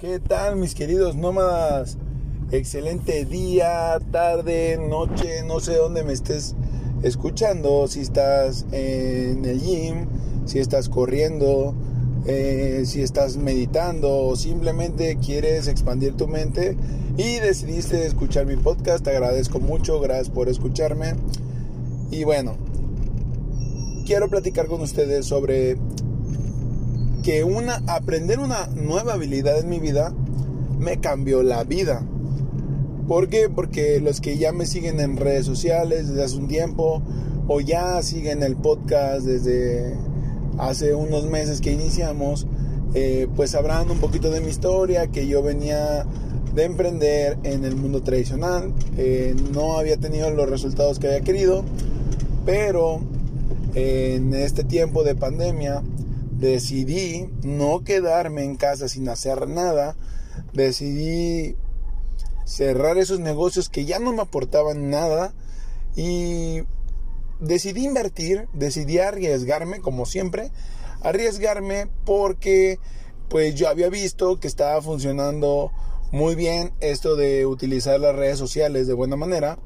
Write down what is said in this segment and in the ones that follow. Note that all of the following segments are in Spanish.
¿Qué tal mis queridos nómadas? Excelente día, tarde, noche, no sé dónde me estés escuchando, si estás en el gym, si estás corriendo, eh, si estás meditando o simplemente quieres expandir tu mente y decidiste escuchar mi podcast, te agradezco mucho, gracias por escucharme. Y bueno, quiero platicar con ustedes sobre que una, aprender una nueva habilidad en mi vida me cambió la vida. ¿Por qué? Porque los que ya me siguen en redes sociales desde hace un tiempo o ya siguen el podcast desde hace unos meses que iniciamos, eh, pues sabrán un poquito de mi historia, que yo venía de emprender en el mundo tradicional, eh, no había tenido los resultados que había querido, pero en este tiempo de pandemia decidí no quedarme en casa sin hacer nada, decidí cerrar esos negocios que ya no me aportaban nada y decidí invertir, decidí arriesgarme como siempre, arriesgarme porque pues yo había visto que estaba funcionando muy bien esto de utilizar las redes sociales de buena manera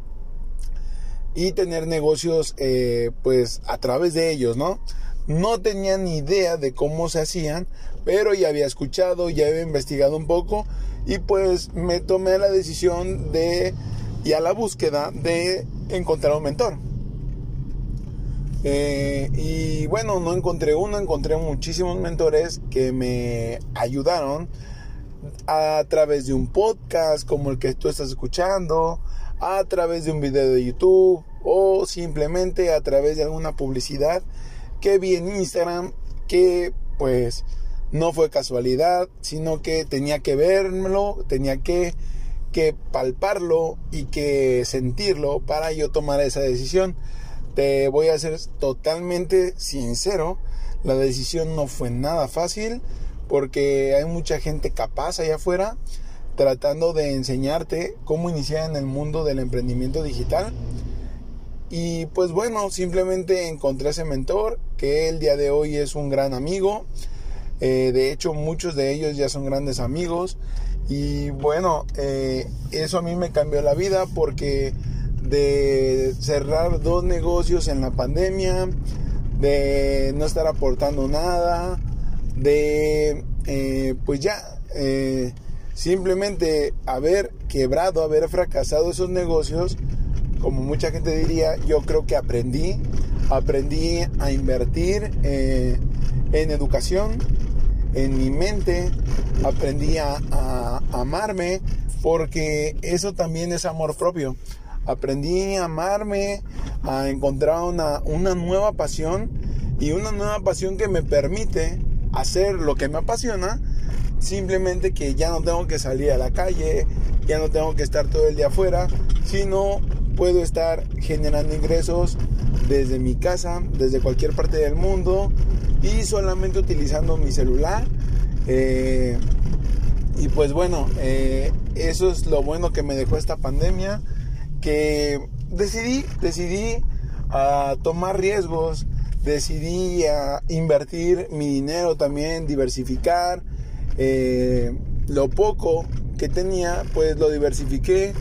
y tener negocios eh, pues a través de ellos, ¿no? No tenía ni idea de cómo se hacían, pero ya había escuchado, ya había investigado un poco y pues me tomé la decisión de y a la búsqueda de encontrar un mentor. Eh, y bueno, no encontré uno, encontré muchísimos mentores que me ayudaron a través de un podcast como el que tú estás escuchando, a través de un video de YouTube o simplemente a través de alguna publicidad que vi en Instagram que pues no fue casualidad, sino que tenía que verlo, tenía que, que palparlo y que sentirlo para yo tomar esa decisión. Te voy a ser totalmente sincero, la decisión no fue nada fácil porque hay mucha gente capaz allá afuera tratando de enseñarte cómo iniciar en el mundo del emprendimiento digital y pues bueno, simplemente encontré ese mentor que el día de hoy es un gran amigo. Eh, de hecho, muchos de ellos ya son grandes amigos. Y bueno, eh, eso a mí me cambió la vida porque de cerrar dos negocios en la pandemia, de no estar aportando nada, de eh, pues ya simplemente haber quebrado, haber fracasado esos negocios, como mucha gente diría, yo creo que aprendí, aprendí a invertir eh, en educación, en mi mente, aprendí a, amarme, porque eso también es amor propio. Aprendí a amarme, a encontrar una, una nueva pasión y una nueva pasión que me permite hacer lo que me apasiona, simplemente que ya no tengo que salir a la calle, ya no tengo que estar todo el día afuera, sino puedo estar generando ingresos desde mi casa, desde cualquier parte del mundo y solamente utilizando mi celular. Eh, y pues bueno, eh, eso es lo bueno que me dejó esta pandemia, que decidí, decidí a tomar riesgos, decidí a invertir mi dinero también, diversificar. Eh, lo poco que tenía, pues lo diversifiqué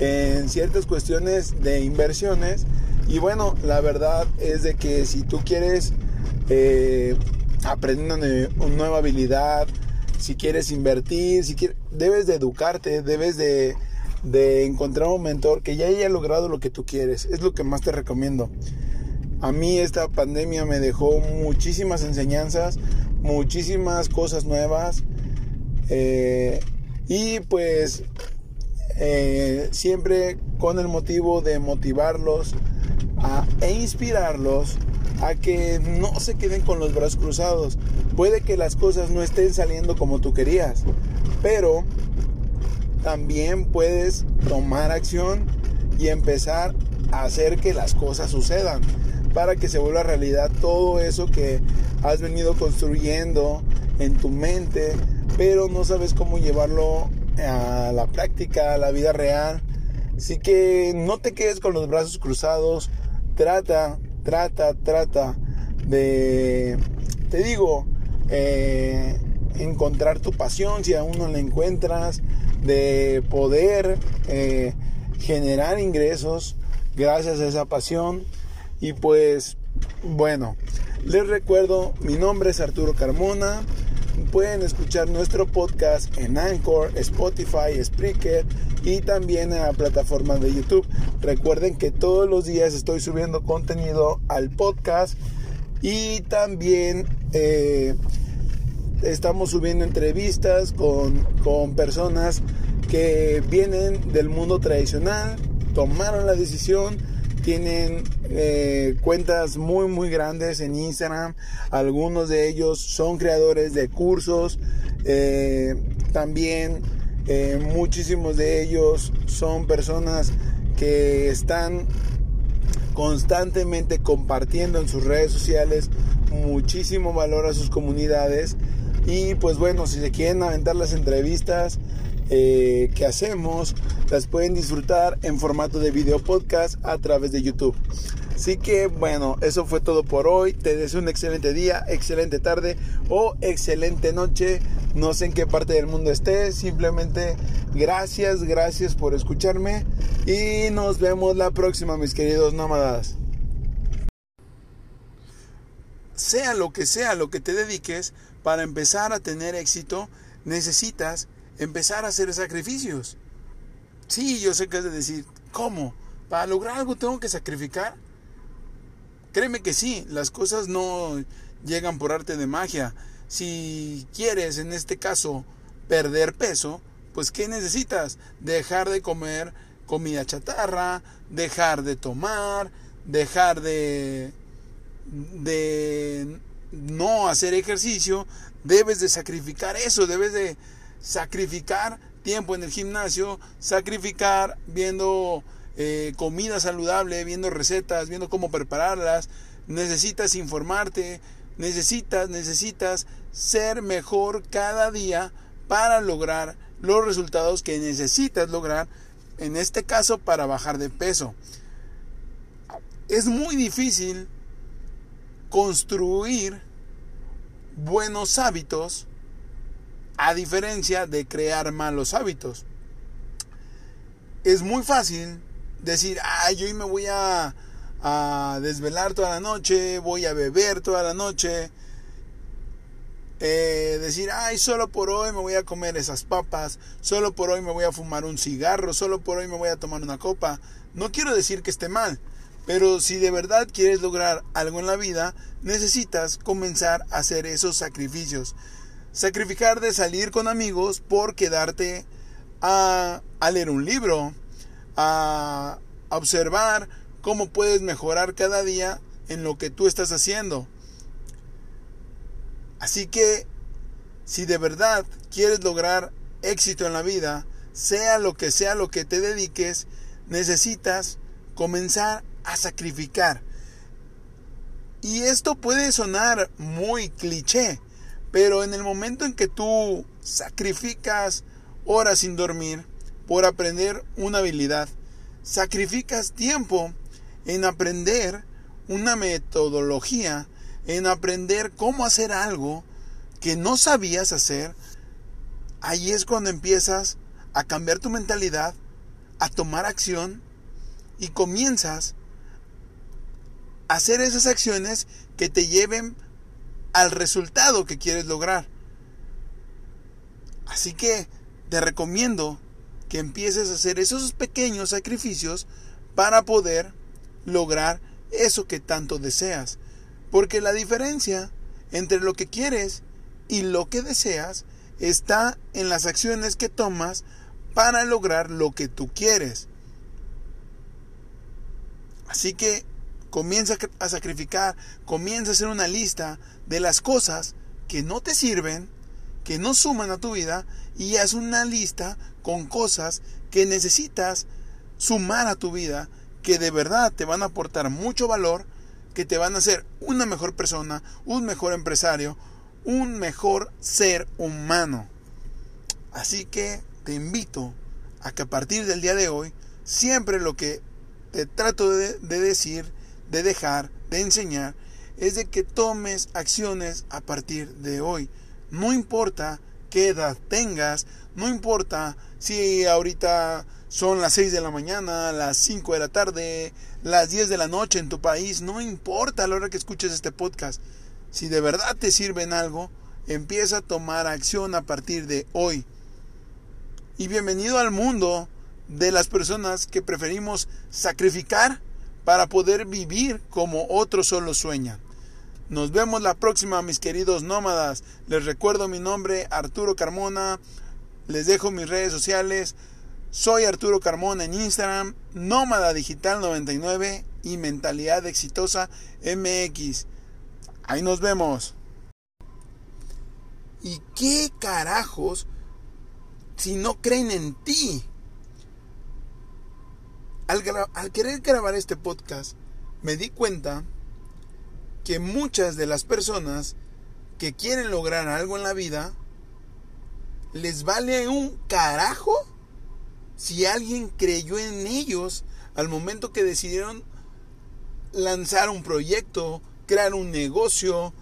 en ciertas cuestiones de inversiones. Y bueno, la verdad es de que si tú quieres eh, aprender una, nueva habilidad, si quieres invertir, si quieres, debes de educarte, debes de, de encontrar un mentor que ya haya logrado lo que tú quieres. Es lo que más te recomiendo. A mí esta pandemia me dejó muchísimas enseñanzas, muchísimas cosas nuevas. Eh, y pues eh, siempre con el motivo de motivarlos e inspirarlos a que no se queden con los brazos cruzados. Puede que las cosas no estén saliendo como tú querías, pero también puedes tomar acción y empezar a hacer que las cosas sucedan para que se vuelva realidad todo eso que has venido construyendo en tu mente, pero no sabes cómo llevarlo a la práctica, a la vida real. Así que no te quedes con los brazos cruzados. Trata, trata, trata de, te digo, eh, encontrar tu pasión si aún no la encuentras, de poder eh, generar ingresos gracias a esa pasión. Y pues bueno, les recuerdo, mi nombre es Arturo Carmona. Pueden escuchar nuestro podcast en Anchor, Spotify, Spreaker y también en la plataforma de YouTube. Recuerden que todos los días estoy subiendo contenido al podcast y también eh, estamos subiendo entrevistas con, con personas que vienen del mundo tradicional, tomaron la decisión tienen eh, cuentas muy muy grandes en Instagram. Algunos de ellos son creadores de cursos. Eh, también eh, muchísimos de ellos son personas que están constantemente compartiendo en sus redes sociales muchísimo valor a sus comunidades. Y pues bueno, si se quieren aventar las entrevistas, eh, que hacemos las pueden disfrutar en formato de video podcast a través de YouTube. Así que bueno, eso fue todo por hoy. Te deseo un excelente día, excelente tarde o excelente noche. No sé en qué parte del mundo estés. Simplemente gracias, gracias por escucharme. Y nos vemos la próxima, mis queridos nómadas. Sea lo que sea lo que te dediques, para empezar a tener éxito, necesitas empezar a hacer sacrificios. Sí, yo sé que es de decir, ¿cómo? ¿Para lograr algo tengo que sacrificar? Créeme que sí, las cosas no llegan por arte de magia. Si quieres, en este caso, perder peso, pues ¿qué necesitas? Dejar de comer comida chatarra, dejar de tomar, dejar de de no hacer ejercicio, debes de sacrificar eso, debes de sacrificar tiempo en el gimnasio, sacrificar viendo eh, comida saludable, viendo recetas, viendo cómo prepararlas. Necesitas informarte, necesitas, necesitas ser mejor cada día para lograr los resultados que necesitas lograr, en este caso para bajar de peso. Es muy difícil construir buenos hábitos a diferencia de crear malos hábitos. Es muy fácil decir, ay, yo hoy me voy a, desvelar toda la noche, voy a beber toda la noche. Eh, decir, ay, solo por hoy me voy a comer esas papas, solo por hoy me voy a fumar un cigarro, solo por hoy me voy a tomar una copa. No quiero decir que esté mal, pero si de verdad quieres lograr algo en la vida, necesitas comenzar a hacer esos sacrificios sacrificar de salir con amigos por quedarte a, leer un libro, a, a observar cómo puedes mejorar cada día en lo que tú estás haciendo. Así que si de verdad quieres lograr éxito en la vida, sea lo que sea lo que te dediques, necesitas comenzar a sacrificar. Y esto puede sonar muy cliché, pero en el momento en que tú sacrificas horas sin dormir por aprender una habilidad, sacrificas tiempo en aprender una metodología, en aprender cómo hacer algo que no sabías hacer, ahí es cuando empiezas a cambiar tu mentalidad, a tomar acción y comienzas a hacer esas acciones que te lleven al resultado que quieres lograr. Así que te recomiendo que empieces a hacer esos pequeños sacrificios para poder lograr eso que tanto deseas. Porque la diferencia entre lo que quieres y lo que deseas está en las acciones que tomas para lograr lo que tú quieres. Así que comienza a sacrificar, comienza a hacer una lista de las cosas que no te sirven, que no suman a tu vida, y haz una lista con cosas que necesitas sumar a tu vida, que de verdad te van a aportar mucho valor, que te van a hacer una mejor persona, un mejor empresario, un mejor ser humano. Así que te invito a que a partir del día de hoy, siempre lo que te trato de, de decir, de dejar, de enseñar, es de que tomes acciones a partir de hoy. No importa qué edad tengas, no importa si ahorita son las 6 de la mañana, las 5 de la tarde, las 10 de la noche en tu país, no importa a la hora que escuches este podcast. Si de verdad te sirve en algo, empieza a tomar acción a partir de hoy. Y bienvenido al mundo de las personas que preferimos sacrificar para poder vivir como otros solo sueñan. Nos vemos la próxima, mis queridos nómadas. Les recuerdo mi nombre, Arturo Carmona. Les dejo mis redes sociales. Soy Arturo Carmona en Instagram, Nómada Digital 99 y Mentalidad Exitosa MX. Ahí nos vemos. ¿Y qué carajos si no creen en ti? Al, al, querer grabar este podcast, me di cuenta que muchas de las personas que quieren lograr algo en la vida, les vale un carajo si alguien creyó en ellos al momento que decidieron lanzar un proyecto, crear un negocio,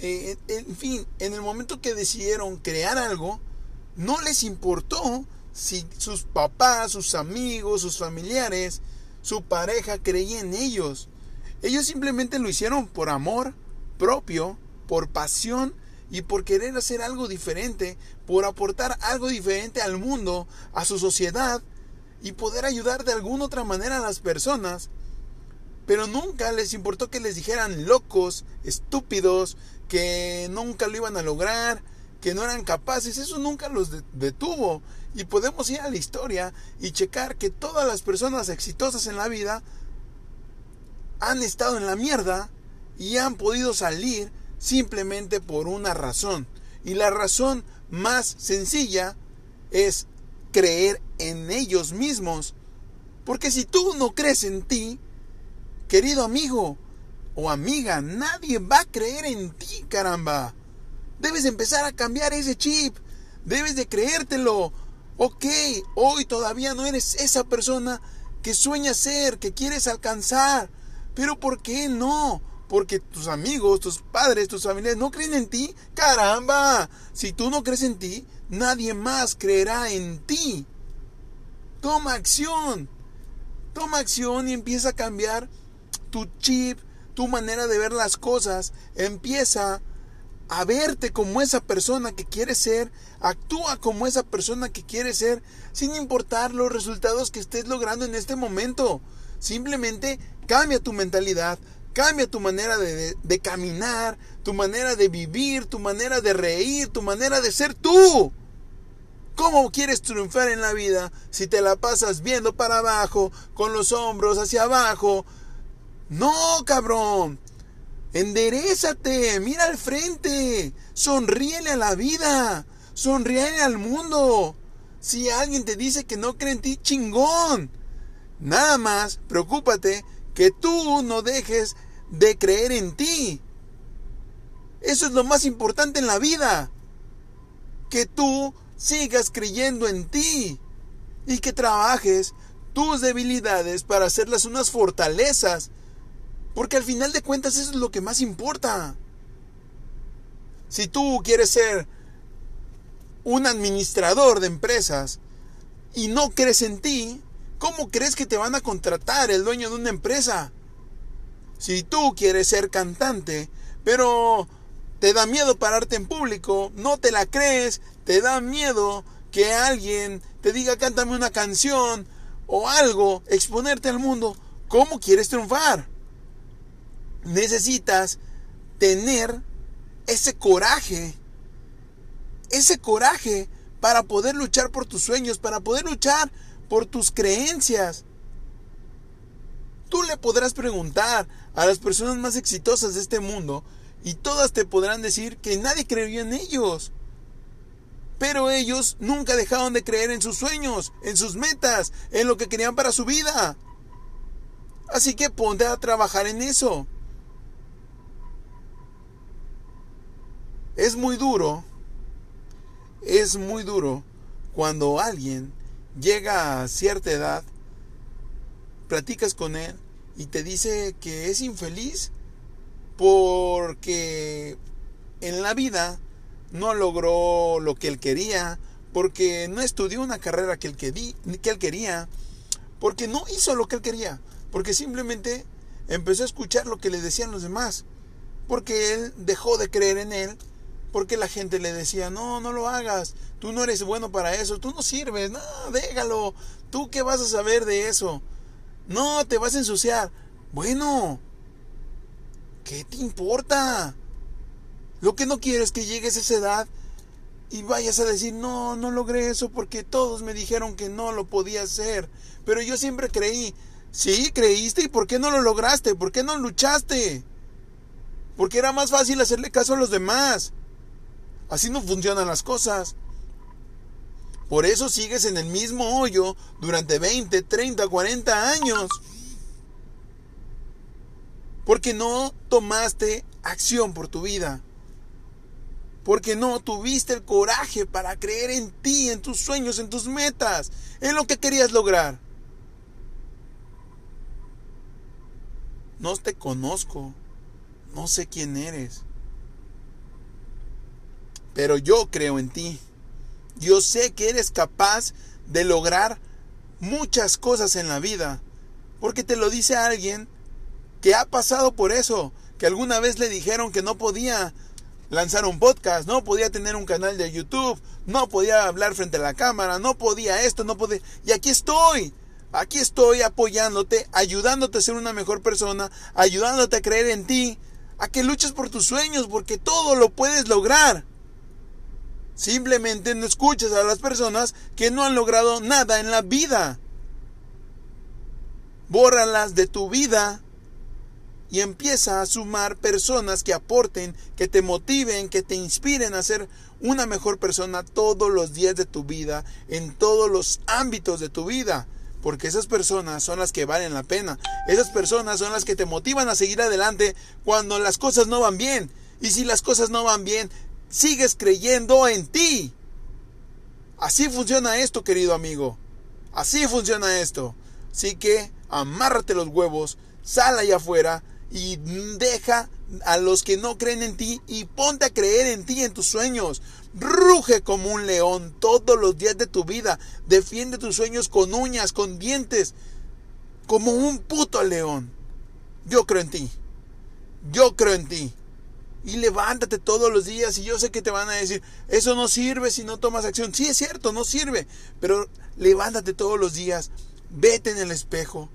eh, en fin, en el momento que decidieron crear algo, no les importó si sus papás, sus amigos, sus familiares, su pareja creían en ellos. Ellos simplemente lo hicieron por amor propio, por pasión y por querer hacer algo diferente, por aportar algo diferente al mundo, a su sociedad y poder ayudar de alguna otra manera a las personas. Pero nunca les importó que les dijeran locos, estúpidos, que nunca lo iban a lograr, que no eran capaces. Eso nunca los detuvo. Y podemos ir a la historia y checar que todas las personas exitosas en la vida han estado en la mierda y han podido salir simplemente por una razón. Y la razón más sencilla es creer en ellos mismos. Porque si tú no crees en ti, querido amigo o amiga, nadie va a creer en ti, caramba. Debes empezar a cambiar ese chip. Debes de creértelo. Ok, hoy todavía no eres esa persona que sueñas ser, que quieres alcanzar. Pero ¿por qué no? Porque tus amigos, tus padres, tus familiares no creen en ti. Caramba, si tú no crees en ti, nadie más creerá en ti. Toma acción. Toma acción y empieza a cambiar tu chip, tu manera de ver las cosas. Empieza a verte como esa persona que quieres ser. Actúa como esa persona que quieres ser sin importar los resultados que estés logrando en este momento. Simplemente cambia tu mentalidad, cambia tu manera de, caminar, tu manera de vivir, tu manera de reír, tu manera de ser tú. ¿Cómo quieres triunfar en la vida si te la pasas viendo para abajo, con los hombros hacia abajo? No, cabrón. Enderezate, mira al frente, sonríele a la vida, sonríele al mundo. Si alguien te dice que no cree en ti, chingón. Nada más, preocúpate que tú no dejes de creer en ti. Eso es lo más importante en la vida. Que tú sigas creyendo en ti y que trabajes tus debilidades para hacerlas unas fortalezas. Porque al final de cuentas eso es lo que más importa. Si tú quieres ser un administrador de empresas y no crees en ti, ¿Cómo crees que te van a contratar el dueño de una empresa? Si tú quieres ser cantante, pero te da miedo pararte en público, no te la crees, te da miedo que alguien te diga cántame una canción o algo, exponerte al mundo, ¿cómo quieres triunfar? Necesitas tener ese coraje, ese coraje para poder luchar por tus sueños, para poder luchar por tus creencias. Tú le podrás preguntar a las personas más exitosas de este mundo y todas te podrán decir que nadie creyó en ellos. Pero ellos nunca dejaron de creer en sus sueños, en sus metas, en lo que querían para su vida. Así que ponte a trabajar en eso. Es muy duro, es muy duro cuando alguien llega a cierta edad, platicas con él y te dice que es infeliz porque en la vida no logró lo que él quería, porque no estudió una carrera que él, que él quería, porque no hizo lo que él quería, porque simplemente empezó a escuchar lo que le decían los demás, porque él dejó de creer en él, porque la gente le decía, no, no lo hagas, tú no eres bueno para eso, tú no sirves, no, déjalo, tú qué vas a saber de eso, no, te vas a ensuciar. Bueno, ¿qué te importa? Lo que no quiero es que llegues a esa edad y vayas a decir, no, no logré eso porque todos me dijeron que no lo podía hacer. Pero yo siempre creí, sí, creíste y ¿por qué no lo lograste? ¿Por qué no luchaste? Porque era más fácil hacerle caso a los demás. Así no funcionan las cosas. Por eso sigues en el mismo hoyo durante 20, 30, 40 años. Porque no tomaste acción por tu vida. Porque no tuviste el coraje para creer en ti, en tus sueños, en tus metas, en lo que querías lograr. No te conozco, no sé quién eres, pero yo creo en ti. Yo sé que eres capaz de lograr muchas cosas en la vida, porque te lo dice alguien que ha pasado por eso, que alguna vez le dijeron que no podía lanzar un podcast, no podía tener un canal de YouTube, no podía hablar frente a la cámara, no podía esto, no podía... Y aquí estoy, aquí estoy apoyándote, ayudándote a ser una mejor persona, ayudándote a creer en ti, a que luches por tus sueños, porque todo lo puedes lograr. Simplemente no escuches a las personas que no han logrado nada en la vida. Bórralas de tu vida y empieza a sumar personas que aporten, que te motiven, que te inspiren a ser una mejor persona todos los días de tu vida, en todos los ámbitos de tu vida. Porque esas personas son las que valen la pena. Esas personas son las que te motivan a seguir adelante cuando las cosas no van bien. Y si las cosas no van bien, sigues creyendo en ti. Así funciona esto, querido amigo. Así funciona esto. Así que amárrate los huevos, sal allá afuera y deja a los que no creen en ti y ponte a creer en ti, en tus sueños. Ruge como un león todos los días de tu vida. Defiende tus sueños con uñas, con dientes, como un puto león. Yo creo en ti. Yo creo en ti. Y levántate todos los días y yo sé que te van a decir, eso no sirve si no tomas acción. Sí, es cierto, no sirve. Pero levántate todos los días, vete en el espejo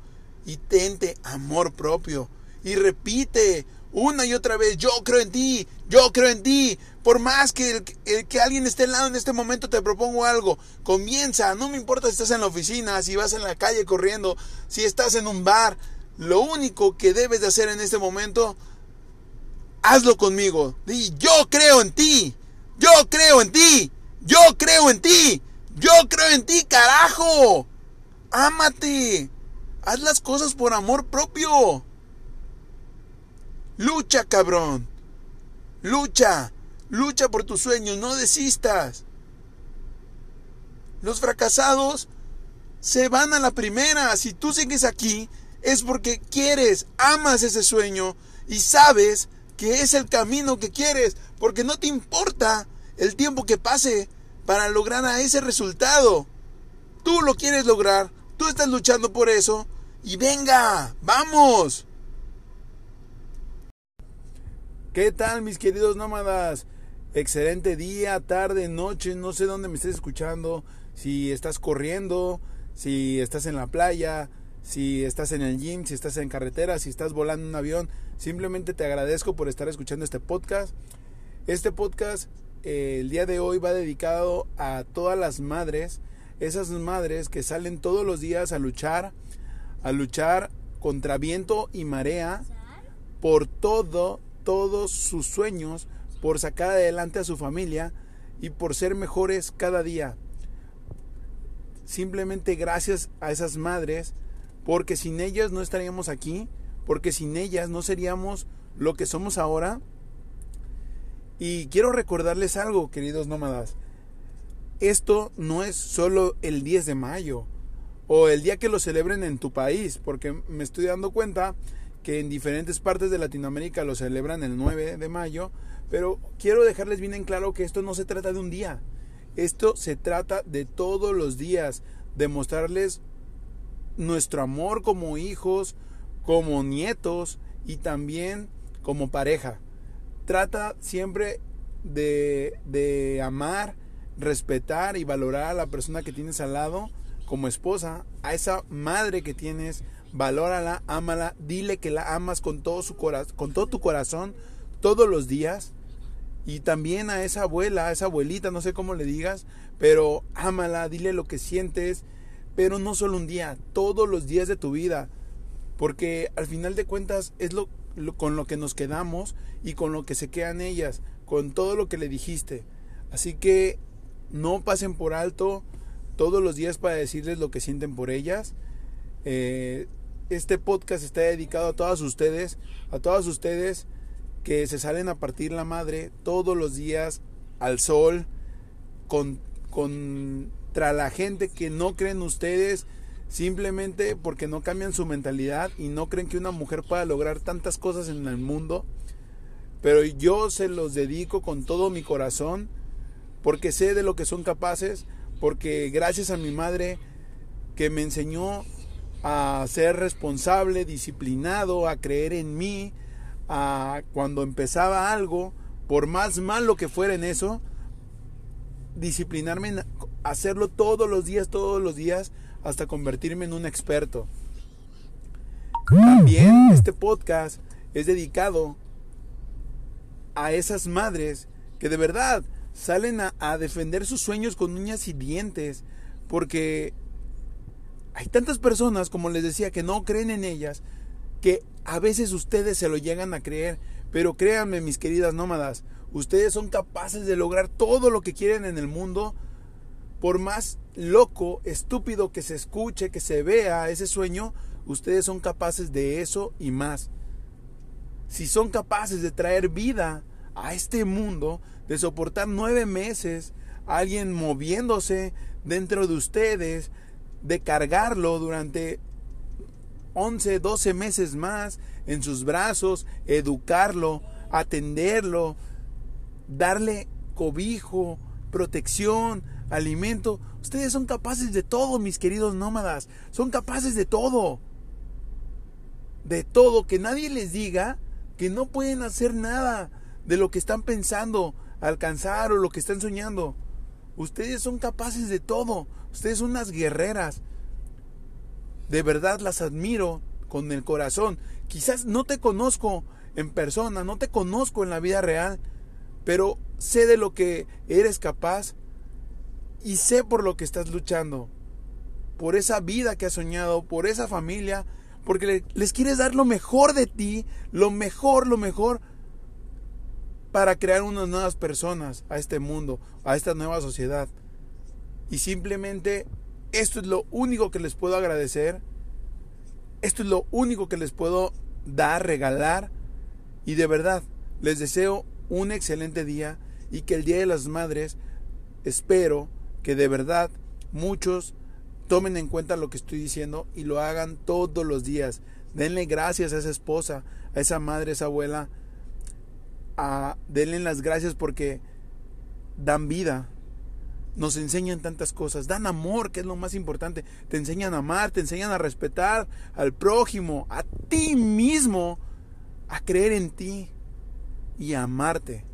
y tente amor propio y repite una y otra vez, yo creo en ti, yo creo en ti. Por más que, que alguien esté al lado en este momento, te propongo algo. Comienza, no me importa si estás en la oficina, si vas en la calle corriendo, si estás en un bar. Lo único que debes de hacer en este momento, hazlo conmigo. Di, yo creo en ti, yo creo en ti, yo creo en ti, yo creo en ti, carajo. Ámate. Haz las cosas por amor propio. Lucha, cabrón. Lucha. Lucha por tus sueños. No desistas. Los fracasados se van a la primera. Si tú sigues aquí, es porque quieres, amas ese sueño y sabes que es el camino que quieres, porque no te importa el tiempo que pase para lograr a ese resultado. Tú lo quieres lograr, tú estás luchando por eso y venga, vamos. ¿Qué tal mis queridos nómadas? Excelente día, tarde, noche, no sé dónde me estés escuchando, si estás corriendo, si estás en la playa, si estás en el gym, si estás en carretera, si estás volando en un avión, simplemente te agradezco por estar escuchando este podcast. Este podcast eh, el día de hoy va dedicado a todas las madres, esas madres que salen todos los días a luchar, a luchar contra viento y marea por todo todos sus sueños, por sacar adelante a su familia y por ser mejores cada día. Simplemente gracias a esas madres, porque sin ellas no estaríamos aquí, porque sin ellas no seríamos lo que somos ahora. Y quiero recordarles algo, queridos nómadas. Esto no es solo el 10 de mayo o el día que lo celebren en tu país, porque me estoy dando cuenta que en diferentes partes de Latinoamérica lo celebran el 9 de mayo, Pero quiero dejarles bien en claro que esto no se trata de un día. Esto se trata de todos los días, de mostrarles nuestro amor como hijos, como nietos y también como pareja. Trata siempre de, de amar, respetar y valorar a la persona que tienes al lado como esposa, a esa madre que tienes, valórala, ámala, dile que la amas con todo su con todo tu corazón todos los días. Y también a esa abuela, a esa abuelita, no sé cómo le digas, pero ámala, dile lo que sientes, pero no solo un día, todos los días de tu vida, porque al final de cuentas es lo, con lo que nos quedamos y con lo que se quedan ellas, con todo lo que le dijiste. Así que no pasen por alto todos los días para decirles lo que sienten por ellas. Eh, este podcast está dedicado a todas ustedes, a todas ustedes que se salen a partir la madre todos los días al sol con, contra la gente que no creen ustedes simplemente porque no cambian su mentalidad y no creen que una mujer pueda lograr tantas cosas en el mundo. Pero yo se los dedico con todo mi corazón porque sé de lo que son capaces, porque gracias a mi madre que me enseñó a ser responsable, disciplinado, a creer en mí, a cuando empezaba algo, por más malo que fuera en eso, disciplinarme hacerlo todos los días, todos los días, hasta convertirme en un experto. También este podcast es dedicado a esas madres que de verdad salen a, defender sus sueños con uñas y dientes, porque hay tantas personas, como les decía, que no creen en ellas, que a veces ustedes se lo llegan a creer, pero créanme, mis queridas nómadas, ustedes son capaces de lograr todo lo que quieren en el mundo, por más loco, estúpido que se escuche, que se vea ese sueño, ustedes son capaces de eso y más. Si son capaces de traer vida a este mundo, de soportar nueve meses a alguien moviéndose dentro de ustedes, de cargarlo durante 11, 12 meses más en sus brazos, educarlo, atenderlo, darle cobijo, protección, alimento. Ustedes son capaces de todo, mis queridos nómadas. Son capaces de todo. De todo. Que nadie les diga que no pueden hacer nada de lo que están pensando alcanzar o lo que están soñando. Ustedes son capaces de todo. Ustedes son unas guerreras. De verdad las admiro con el corazón. Quizás no te conozco en persona, no te conozco en la vida real, pero sé de lo que eres capaz y sé por lo que estás luchando. Por esa vida que has soñado, por esa familia, porque les quieres dar lo mejor de ti, lo mejor, lo mejor, para crear unas nuevas personas a este mundo, a esta nueva sociedad. Y simplemente esto es lo único que les puedo agradecer. Esto es lo único que les puedo dar, regalar. Y de verdad, les deseo un excelente día y que el Día de las Madres espero que de verdad muchos tomen en cuenta lo que estoy diciendo y lo hagan todos los días. Denle gracias a esa esposa, a esa madre, a esa abuela. A, denle las gracias porque dan vida, nos enseñan tantas cosas, dan amor, que es lo más importante, te enseñan a amar, te enseñan a respetar al prójimo, a ti mismo, a creer en ti y a amarte.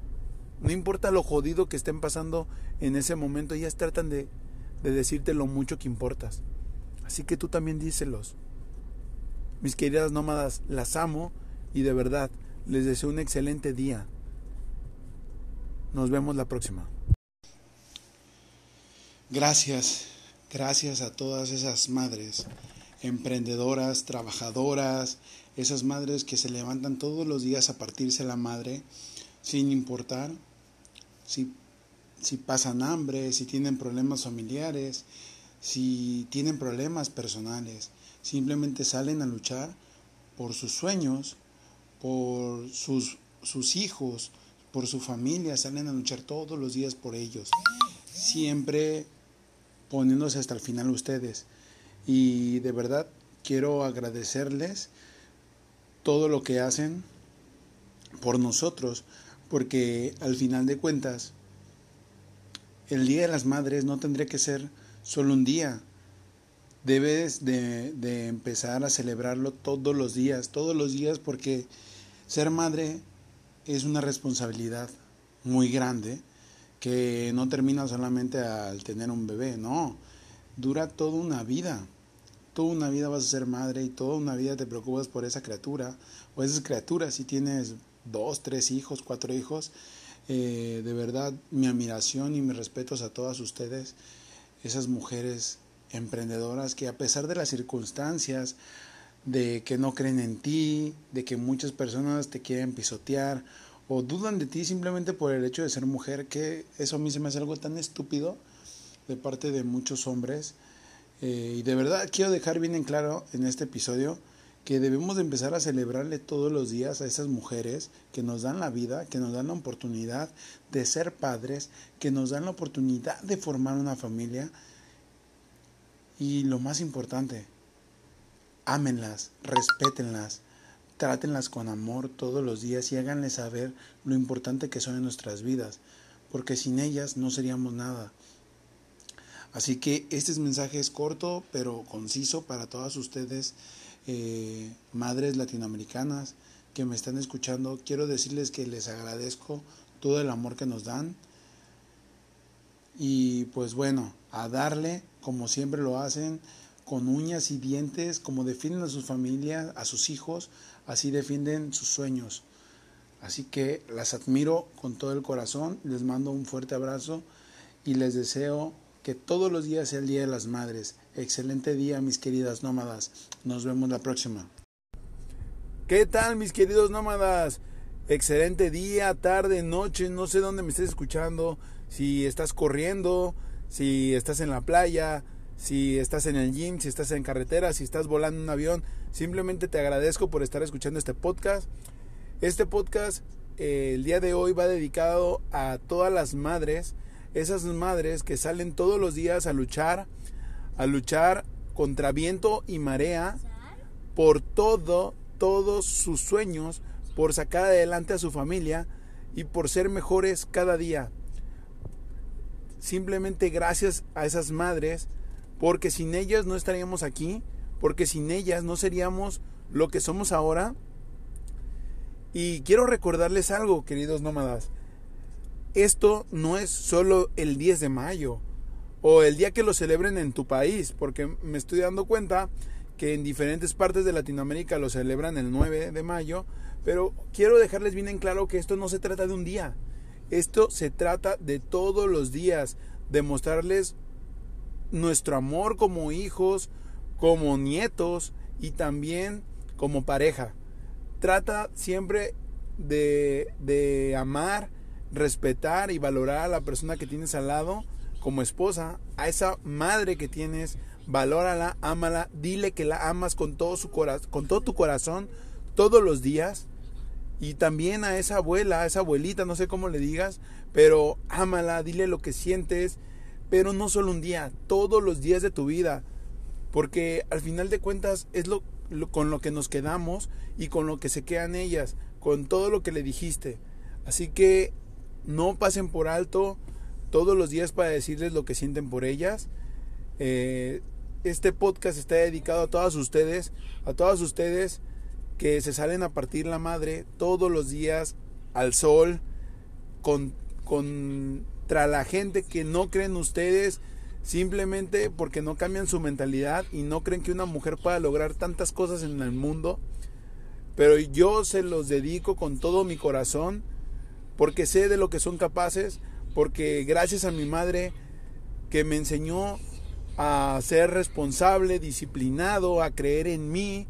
No importa lo jodido que estén pasando en ese momento, ellas tratan de, de decirte lo mucho que importas. Así que tú también díselos. Mis queridas nómadas, las amo y de verdad les deseo un excelente día. Nos vemos la próxima. Gracias, gracias a todas esas madres, emprendedoras, trabajadoras, esas madres que se levantan todos los días a partirse la madre sin importar si si pasan hambre, si tienen problemas familiares, si tienen problemas personales. Simplemente salen a luchar por sus sueños, por sus, sus hijos, por su familia, salen a luchar todos los días por ellos. Siempre poniéndose hasta el final ustedes. Y de verdad quiero agradecerles todo lo que hacen por nosotros, porque al final de cuentas, el Día de las Madres no tendría que ser solo un día. Debes de, de, empezar a celebrarlo todos los días, todos los días, porque ser madre es una responsabilidad muy grande que no termina solamente al tener un bebé, no, dura toda una vida. Toda una vida vas a ser madre y toda una vida te preocupas por esa criatura o esas criaturas si tienes dos, tres hijos, cuatro hijos. Eh, de verdad, mi admiración y mis respetos a todas ustedes, esas mujeres emprendedoras que a pesar de las circunstancias, de que no creen en ti, de que muchas personas te quieren pisotear o dudan de ti simplemente por el hecho de ser mujer, que eso a mí se me hace algo tan estúpido de parte de muchos hombres. Eh, y de verdad quiero dejar bien en claro en este episodio que debemos de empezar a celebrarle todos los días a esas mujeres que nos dan la vida, que nos dan la oportunidad de ser padres, que nos dan la oportunidad de formar una familia. Y lo más importante, ámenlas, respétenlas, trátenlas con amor todos los días y háganles saber lo importante que son en nuestras vidas, porque sin ellas no seríamos nada. Así que este mensaje es corto pero conciso para todas ustedes eh, madres latinoamericanas que me están escuchando, quiero decirles que les agradezco todo el amor que nos dan. Y pues bueno, a darle, como siempre lo hacen, con uñas y dientes, como defienden a sus familias, a sus hijos, así defienden sus sueños. Así que las admiro con todo el corazón, les mando un fuerte abrazo y les deseo que todos los días sea el Día de las Madres. Excelente día, mis queridas nómadas. Nos vemos la próxima. ¿Qué tal, mis queridos nómadas? Excelente día, tarde, noche, no sé dónde me estés escuchando. Si estás corriendo, si estás en la playa, si estás en el gym, si estás en carretera, si estás volando en un avión. Simplemente te agradezco por estar escuchando este podcast. Este podcast eh, el día de hoy va dedicado a todas las madres esas madres que salen todos los días a luchar, a luchar contra viento y marea por todo, todos sus sueños, por sacar adelante a su familia y por ser mejores cada día. Simplemente gracias a esas madres, porque sin ellas no estaríamos aquí, porque sin ellas no seríamos lo que somos ahora. Y quiero recordarles algo, queridos nómadas esto no es solo el 10 de mayo o el día que lo celebren en tu país, porque me estoy dando cuenta que en diferentes partes de Latinoamérica lo celebran el 9 de mayo, pero quiero dejarles bien en claro que esto no se trata de un día, esto se trata de todos los días, de mostrarles nuestro amor como hijos, como nietos y también como pareja. Trata siempre de, de amar, respetar y valorar a la persona que tienes al lado como esposa, a esa madre que tienes, valórala, ámala, dile que la amas con todo su con todo tu corazón todos los días. Y también a esa abuela, a esa abuelita, no sé cómo le digas, pero ámala, dile lo que sientes, pero no solo un día, todos los días de tu vida, porque al final de cuentas es lo, con lo que nos quedamos y con lo que se quedan ellas, con todo lo que le dijiste. Así que no pasen por alto todos los días para decirles lo que sienten por ellas. Eh, este podcast está dedicado a todas ustedes, a todas ustedes que se salen a partir la madre todos los días al sol con, contra la gente que no creen ustedes simplemente porque no cambian su mentalidad y no creen que una mujer pueda lograr tantas cosas en el mundo. Pero yo se los dedico con todo mi corazón porque sé de lo que son capaces, porque gracias a mi madre que me enseñó a ser responsable, disciplinado, a creer en mí,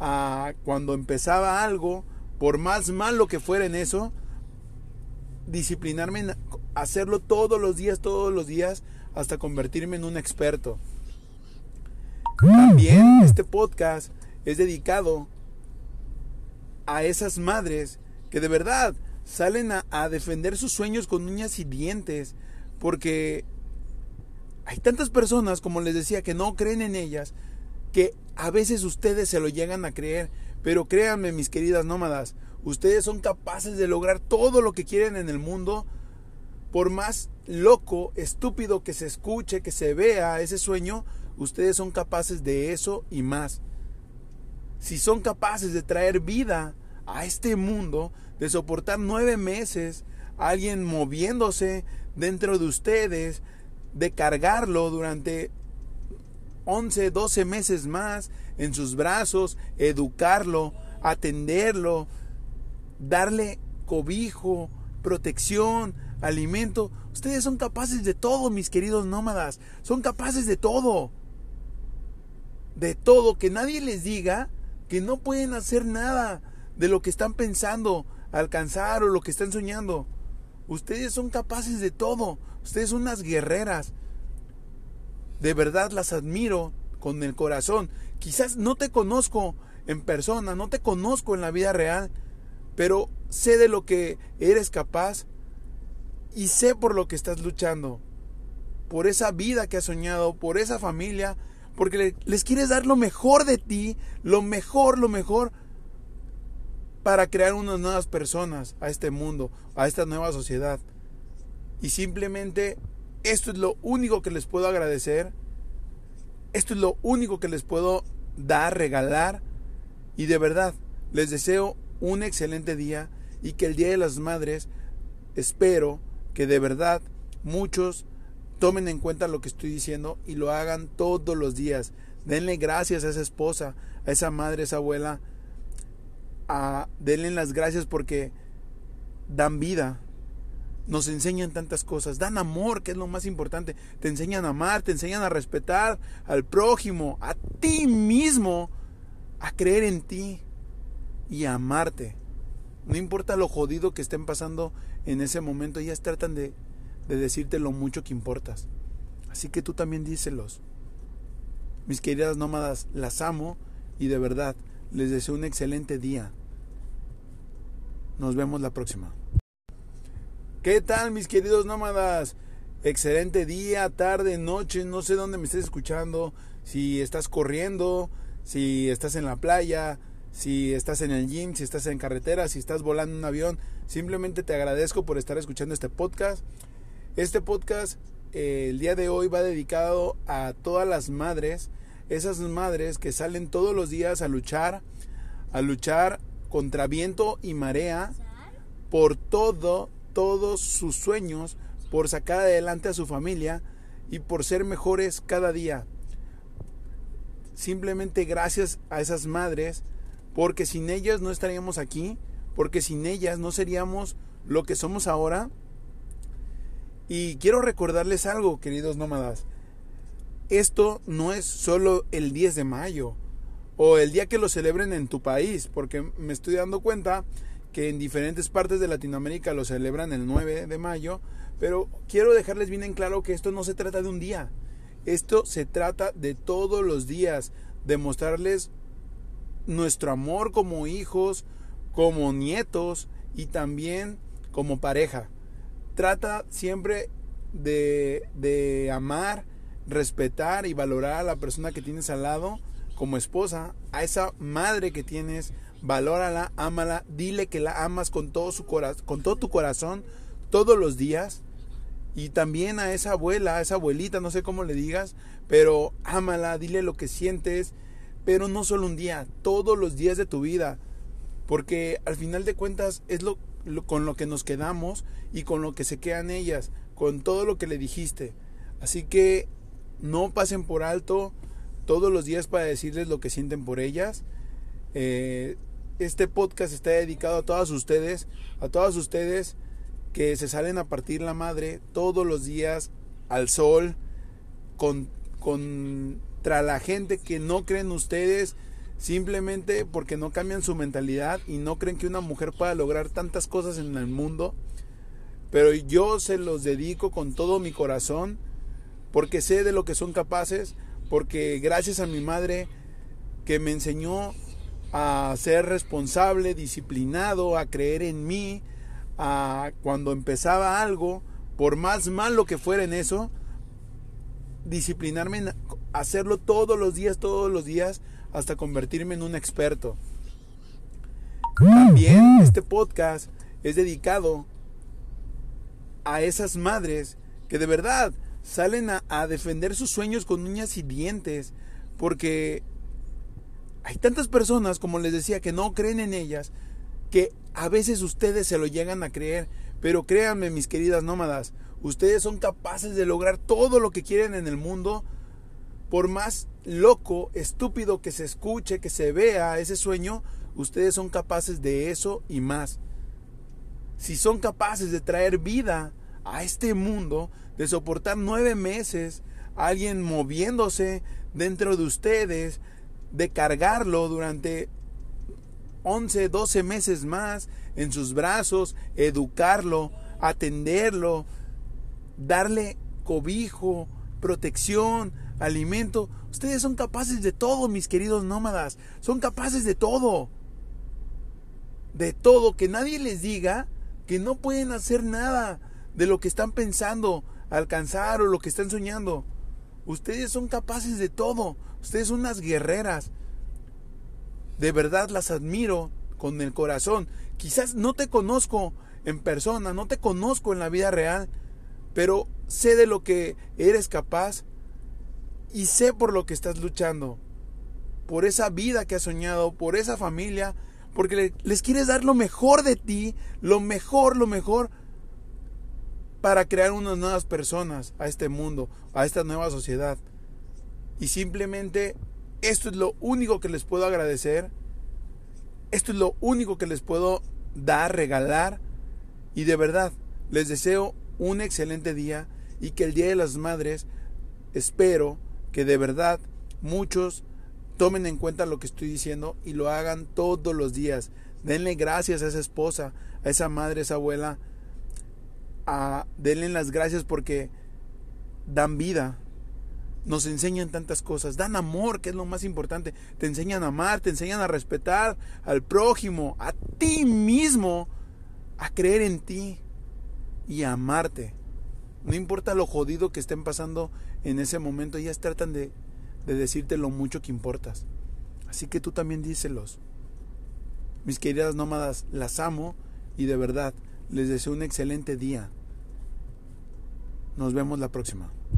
a cuando empezaba algo, por más malo que fuera en eso, disciplinarme hacerlo todos los días, todos los días, hasta convertirme en un experto. También este podcast es dedicado a esas madres que de verdad salen a, defender sus sueños con uñas y dientes, porque hay tantas personas, como les decía, que no creen en ellas, que a veces ustedes se lo llegan a creer, pero créanme mis queridas nómadas, Ustedes son capaces de lograr todo lo que quieren en el mundo, por más loco, estúpido que se escuche, que se vea ese sueño, ustedes son capaces de eso y más. Si son capaces de traer vida a este mundo, de soportar nueve meses a alguien moviéndose dentro de ustedes, de cargarlo durante 11, 12 meses más en sus brazos, educarlo, atenderlo, darle cobijo, protección, alimento. Ustedes son capaces de todo, mis queridos nómadas. Son capaces de todo. De todo. Que nadie les diga que no pueden hacer nada de lo que están pensando alcanzar o lo que están soñando. Ustedes son capaces de todo. Ustedes son unas guerreras. De verdad las admiro con el corazón. Quizás no te conozco en persona, no te conozco en la vida real, pero sé de lo que eres capaz y sé por lo que estás luchando. Por esa vida que has soñado, por esa familia, porque les quieres dar lo mejor de ti, lo mejor, lo mejor, para crear unas nuevas personas a este mundo, a esta nueva sociedad. Y simplemente esto es lo único que les puedo agradecer. Esto es lo único que les puedo dar, regalar. Y de verdad, les deseo un excelente día y que el Día de las Madres espero que de verdad muchos tomen en cuenta lo que estoy diciendo y lo hagan todos los días. Denle gracias a esa esposa, a esa madre, a esa abuela. A, denle las gracias porque dan vida, nos enseñan tantas cosas, dan amor, que es lo más importante, te enseñan a amar, te enseñan a respetar al prójimo, a ti mismo, a creer en ti y a amarte. No importa lo jodido que estén pasando en ese momento, ellas tratan de, de decirte lo mucho que importas. Así que tú también díselos. Mis queridas nómadas, las amo y de verdad les deseo un excelente día. Nos vemos la próxima. ¿Qué tal mis queridos nómadas? Excelente día, tarde, noche, no sé dónde me estés escuchando, si estás corriendo, si estás en la playa, si estás en el gym, si estás en carretera, si estás volando en un avión, simplemente te agradezco por estar escuchando este podcast. Este podcast eh, el día de hoy va dedicado a todas las madres, esas madres que salen todos los días a luchar, a luchar contra viento y marea por todo todos sus sueños, por sacar adelante a su familia y por ser mejores cada día. Simplemente gracias a esas madres, porque sin ellas no estaríamos aquí, porque sin ellas no seríamos lo que somos ahora. Y quiero recordarles algo, queridos nómadas. Esto no es solo el 10 de mayo o el día que lo celebren en tu país, porque me estoy dando cuenta que en diferentes partes de Latinoamérica lo celebran el 9 de mayo, pero quiero dejarles bien en claro que esto no se trata de un día, esto se trata de todos los días, de mostrarles nuestro amor como hijos, como nietos y también como pareja. Trata siempre de, de amar, respetar y valorar a la persona que tienes al lado como esposa, a esa madre que tienes valórala, ámala, dile que la amas con todo, su con todo tu corazón todos los días. Y también a esa abuela, a esa abuelita, no sé cómo le digas, pero ámala, dile lo que sientes, pero no solo un día, todos los días de tu vida. Porque al final de cuentas es lo, con lo que nos quedamos y con lo que se quedan ellas, con todo lo que le dijiste. Así que no pasen por alto todos los días para decirles lo que sienten por ellas. Eh, este podcast está dedicado a todas ustedes, a todas ustedes que se salen a partir la madre todos los días al sol con, contra la gente que no creen ustedes simplemente porque no cambian su mentalidad y no creen que una mujer pueda lograr tantas cosas en el mundo. Pero yo se los dedico con todo mi corazón porque sé de lo que son capaces, porque gracias a mi madre que me enseñó a ser responsable, disciplinado, a creer en mí, a cuando empezaba algo, por más malo que fuera en eso, disciplinarme en hacerlo todos los días, todos los días, hasta convertirme en un experto. También este podcast es dedicado a esas madres que de verdad salen a, a, defender sus sueños con uñas y dientes. Porque hay tantas personas, como les decía, que no creen en ellas, que a veces ustedes se lo llegan a creer. Pero créanme, mis queridas nómadas, ustedes son capaces de lograr todo lo que quieren en el mundo. Por más loco, estúpido que se escuche, que se vea ese sueño, ustedes son capaces de eso y más. Si son capaces de traer vida a este mundo, de soportar nueve meses a alguien moviéndose dentro de ustedes, de cargarlo durante 11, 12 meses más en sus brazos, educarlo, atenderlo, darle cobijo, protección, alimento. Ustedes son capaces de todo, mis queridos nómadas. Son capaces de todo. De todo. Que nadie les diga que no pueden hacer nada de lo que están pensando alcanzar o lo que están soñando. Ustedes son capaces de todo. Ustedes son unas guerreras. De verdad las admiro con el corazón. Quizás no te conozco en persona, no te conozco en la vida real, pero sé de lo que eres capaz y sé por lo que estás luchando. Por esa vida que has soñado, por esa familia, porque les quieres dar lo mejor de ti, lo mejor, lo mejor, para crear unas nuevas personas a este mundo, a esta nueva sociedad. Y simplemente esto es lo único que les puedo agradecer. Esto es lo único que les puedo dar, regalar. Y de verdad, les deseo un excelente día y que el Día de las Madres espero que de verdad muchos tomen en cuenta lo que estoy diciendo y lo hagan todos los días. Denle gracias a esa esposa, a esa madre, a esa abuela. A, denle las gracias porque dan vida. Nos enseñan tantas cosas. Dan amor, que es lo más importante. Te enseñan a amar, te enseñan a respetar al prójimo, a ti mismo, a creer en ti y a amarte. No importa lo jodido que estén pasando en ese momento, ellas tratan de de decirte lo mucho que importas. Así que tú también díselos. Mis queridas nómadas, las amo y de verdad les deseo un excelente día. Nos vemos la próxima.